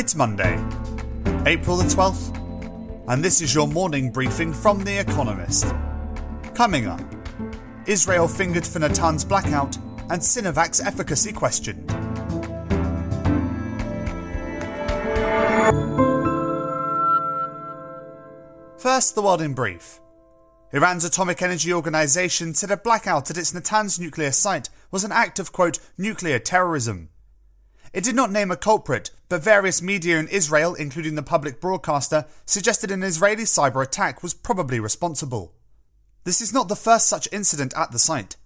It's Monday, April the 12th, and this is your morning briefing from The Economist. Coming up, Israel fingered for Natanz blackout and Sinovac's efficacy questioned. First, the world in brief. Iran's Atomic Energy Organization said a blackout at its Natanz nuclear site was an act of, quote, nuclear terrorism. It did not name a culprit, but various media in Israel, including the public broadcaster, suggested an Israeli cyber attack was probably responsible. This is not the first such incident at the site.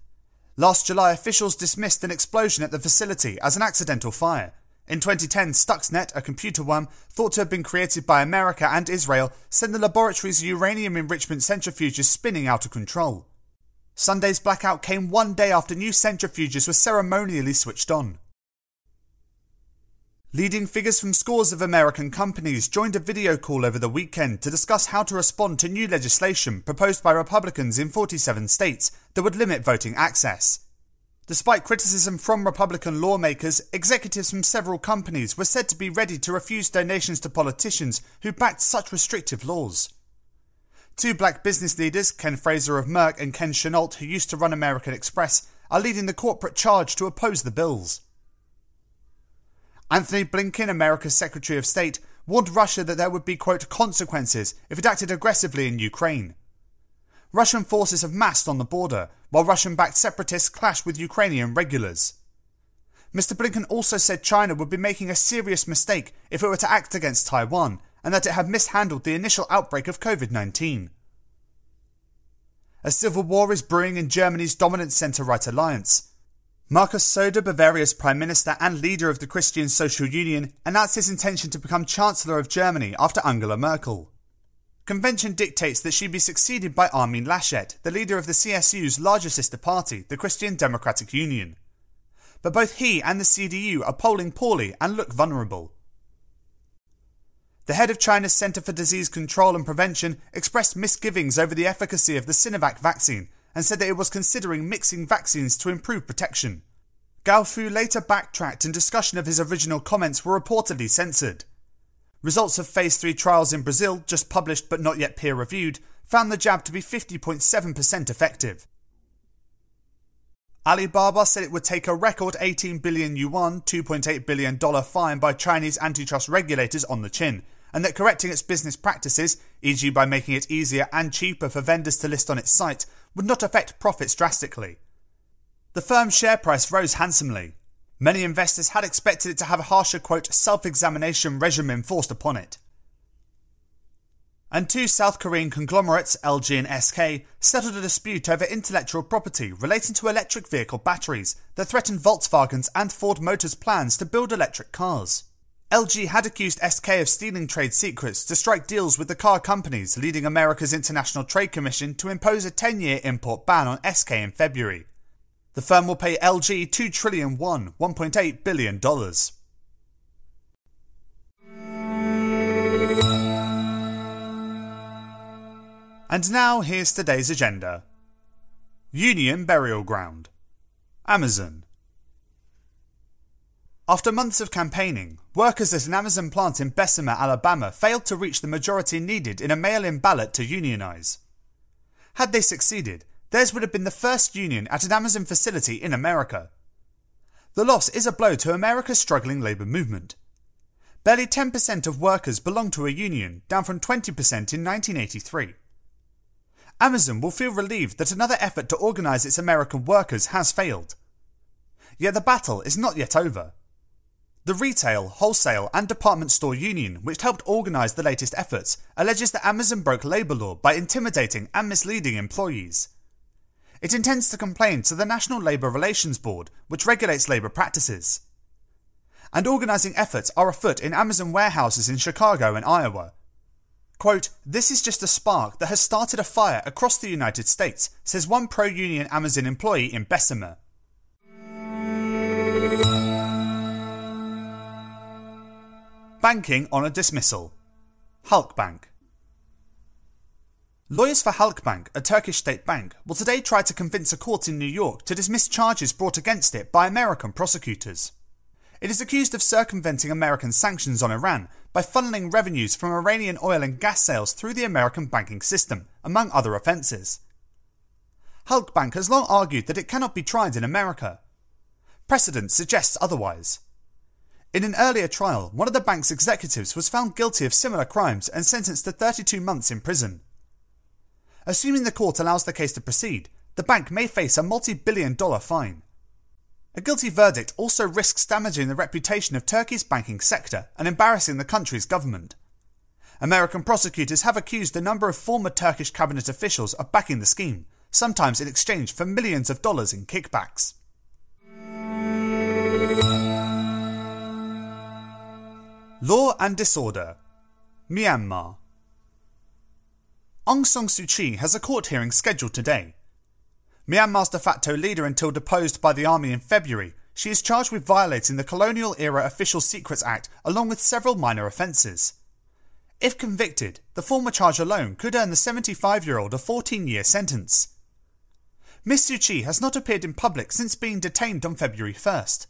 Last July, officials dismissed an explosion at the facility as an accidental fire. In 2010, Stuxnet, a computer worm thought to have been created by America and Israel, sent the laboratory's uranium enrichment centrifuges spinning out of control. Sunday's blackout came one day after new centrifuges were ceremonially switched on. Leading figures from scores of American companies joined a video call over the weekend to discuss how to respond to new legislation proposed by Republicans in 47 states that would limit voting access. Despite criticism from Republican lawmakers, executives from several companies were said to be ready to refuse donations to politicians who backed such restrictive laws. Two black business leaders, Ken Frazier of Merck and Ken Chenault, who used to run American Express, are leading the corporate charge to oppose the bills. Antony Blinken, America's Secretary of State, warned Russia that there would be, quote, consequences if it acted aggressively in Ukraine. Russian forces have massed on the border, while Russian backed separatists clash with Ukrainian regulars. Mr. Blinken also said China would be making a serious mistake if it were to act against Taiwan, and that it had mishandled the initial outbreak of COVID 19. A civil war is brewing in Germany's dominant centre right alliance. Markus Söder, Bavaria's Prime Minister and leader of the Christian Social Union, announced his intention to become Chancellor of Germany after Angela Merkel. Convention dictates that she be succeeded by Armin Laschet, the leader of the CSU's larger sister party, the Christian Democratic Union. But both he and the CDU are polling poorly and look vulnerable. The head of China's Center for Disease Control and Prevention expressed misgivings over the efficacy of the Sinovac vaccine and said that it was considering mixing vaccines to improve protection. Gao Fu later backtracked and discussion of his original comments were reportedly censored. Results of phase 3 trials in Brazil, just published but not yet peer reviewed, found the jab to be 50.7% effective. Alibaba said it would take a record 18 billion yuan, $2.8 billion fine by Chinese antitrust regulators on the chin, and that correcting its business practices, e.g., by making it easier and cheaper for vendors to list on its site, would not affect profits drastically. The firm's share price rose handsomely. Many investors had expected it to have a harsher, quote, self examination regimen forced upon it. And two South Korean conglomerates, LG and SK, settled a dispute over intellectual property relating to electric vehicle batteries that threatened Volkswagen's and Ford Motors' plans to build electric cars. LG had accused SK of stealing trade secrets to strike deals with the car companies, leading America's International Trade Commission to impose a 10 year import ban on SK in February. The firm will pay LG 2 trillion won, $1.8 billion. And now here's today's agenda Union Burial Ground, Amazon. After months of campaigning, workers at an Amazon plant in Bessemer, Alabama failed to reach the majority needed in a mail in ballot to unionize. Had they succeeded, theirs would have been the first union at an Amazon facility in America. The loss is a blow to America's struggling labour movement. Barely 10% of workers belong to a union, down from 20% in 1983. Amazon will feel relieved that another effort to organise its American workers has failed. Yet the battle is not yet over. The Retail, Wholesale and Department Store Union, which helped organise the latest efforts, alleges that Amazon broke labour law by intimidating and misleading employees. It intends to complain to the National Labour Relations Board, which regulates labour practices. And organising efforts are afoot in Amazon warehouses in Chicago and Iowa. Quote, This is just a spark that has started a fire across the United States, says one pro union Amazon employee in Bessemer. Banking on a dismissal. Halkbank. Lawyers for Halkbank, a Turkish state bank, will today try to convince a court in New York to dismiss charges brought against it by American prosecutors. It is accused of circumventing American sanctions on Iran by funneling revenues from Iranian oil and gas sales through the American banking system, among other offences. Halkbank has long argued that it cannot be tried in America. Precedent suggests otherwise. In an earlier trial, one of the bank's executives was found guilty of similar crimes and sentenced to 32 months in prison. Assuming the court allows the case to proceed, the bank may face a multi billion dollar fine. A guilty verdict also risks damaging the reputation of Turkey's banking sector and embarrassing the country's government. American prosecutors have accused a number of former Turkish cabinet officials of backing the scheme, sometimes in exchange for millions of dollars in kickbacks. Law and Disorder Myanmar Aung San Suu Kyi has a court hearing scheduled today. Myanmar's de facto leader until deposed by the army in February, she is charged with violating the Colonial Era Official Secrets Act along with several minor offences. If convicted, the former charge alone could earn the 75 year old a 14 year sentence. Miss Suu Kyi has not appeared in public since being detained on February 1st.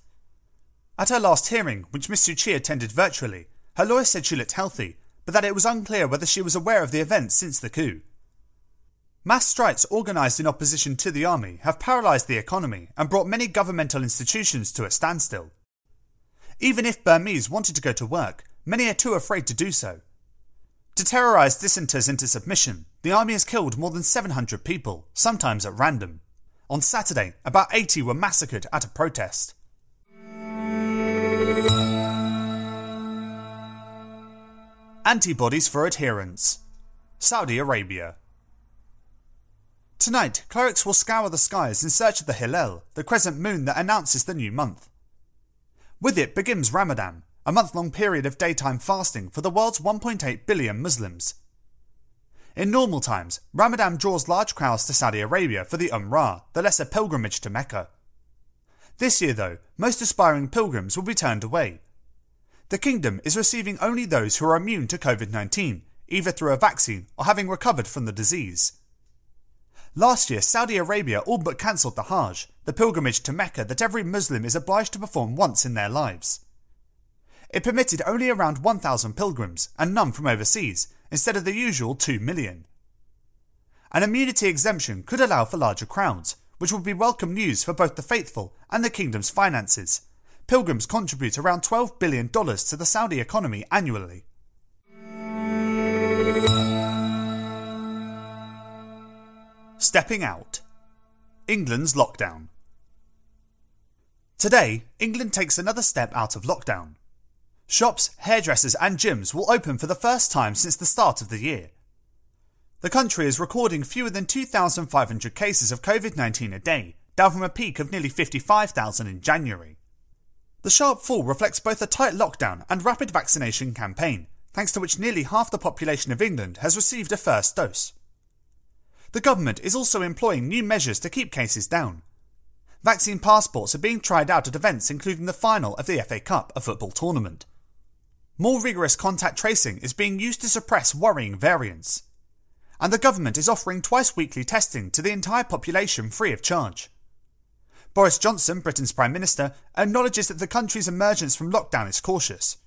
At her last hearing, which Miss Suu Kyi attended virtually, her lawyer said she looked healthy, but that it was unclear whether she was aware of the events since the coup. Mass strikes organised in opposition to the army have paralysed the economy and brought many governmental institutions to a standstill. Even if Burmese wanted to go to work, many are too afraid to do so. To terrorise dissenters into submission, the army has killed more than 700 people, sometimes at random. On Saturday, about 80 were massacred at a protest. Antibodies for adherence. Saudi Arabia. Tonight, clerics will scour the skies in search of the Hilal, the crescent moon that announces the new month. With it begins Ramadan, a month long period of daytime fasting for the world's 1.8 billion Muslims. In normal times, Ramadan draws large crowds to Saudi Arabia for the Umrah, the lesser pilgrimage to Mecca. This year, though, most aspiring pilgrims will be turned away the kingdom is receiving only those who are immune to COVID 19, either through a vaccine or having recovered from the disease. Last year, Saudi Arabia all but cancelled the Hajj, the pilgrimage to Mecca that every Muslim is obliged to perform once in their lives. It permitted only around 1,000 pilgrims, and none from overseas, instead of the usual 2 million. An immunity exemption could allow for larger crowds, which would be welcome news for both the faithful and the kingdom's finances, pilgrims contribute around $12 billion to the Saudi economy annually. Stepping out. England's lockdown. Today, England takes another step out of lockdown. Shops, hairdressers, and gyms will open for the first time since the start of the year. The country is recording fewer than 2,500 cases of COVID 19 a day, down from a peak of nearly 55,000 in January. The sharp fall reflects both a tight lockdown and rapid vaccination campaign, thanks to which nearly half the population of England has received a first dose. The government is also employing new measures to keep cases down. Vaccine passports are being tried out at events including the final of the FA Cup, a football tournament. More rigorous contact tracing is being used to suppress worrying variants. And the government is offering twice weekly testing to the entire population free of charge. Boris Johnson, Britain's Prime Minister, acknowledges that the country's emergence from lockdown is cautious.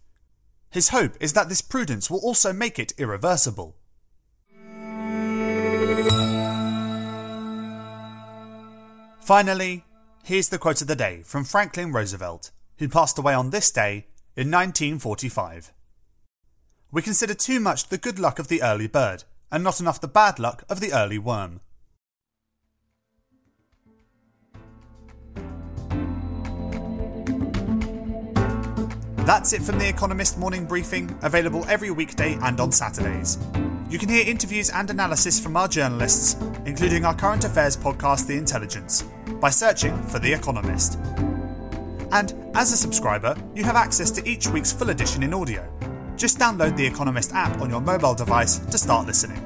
His hope is that this prudence will also make it irreversible. Finally, here's the quote of the day from Franklin Roosevelt, who passed away on this day in 1945. We consider too much the good luck of the early bird, and not enough the bad luck of the early worm. That's it from The Economist Morning Briefing, available every weekday and on Saturdays. You can hear interviews and analysis from our journalists, including our current affairs podcast, The Intelligence, by searching for The Economist. And as a subscriber, you have access to each week's full edition in audio. Just download the Economist app on your mobile device to start listening.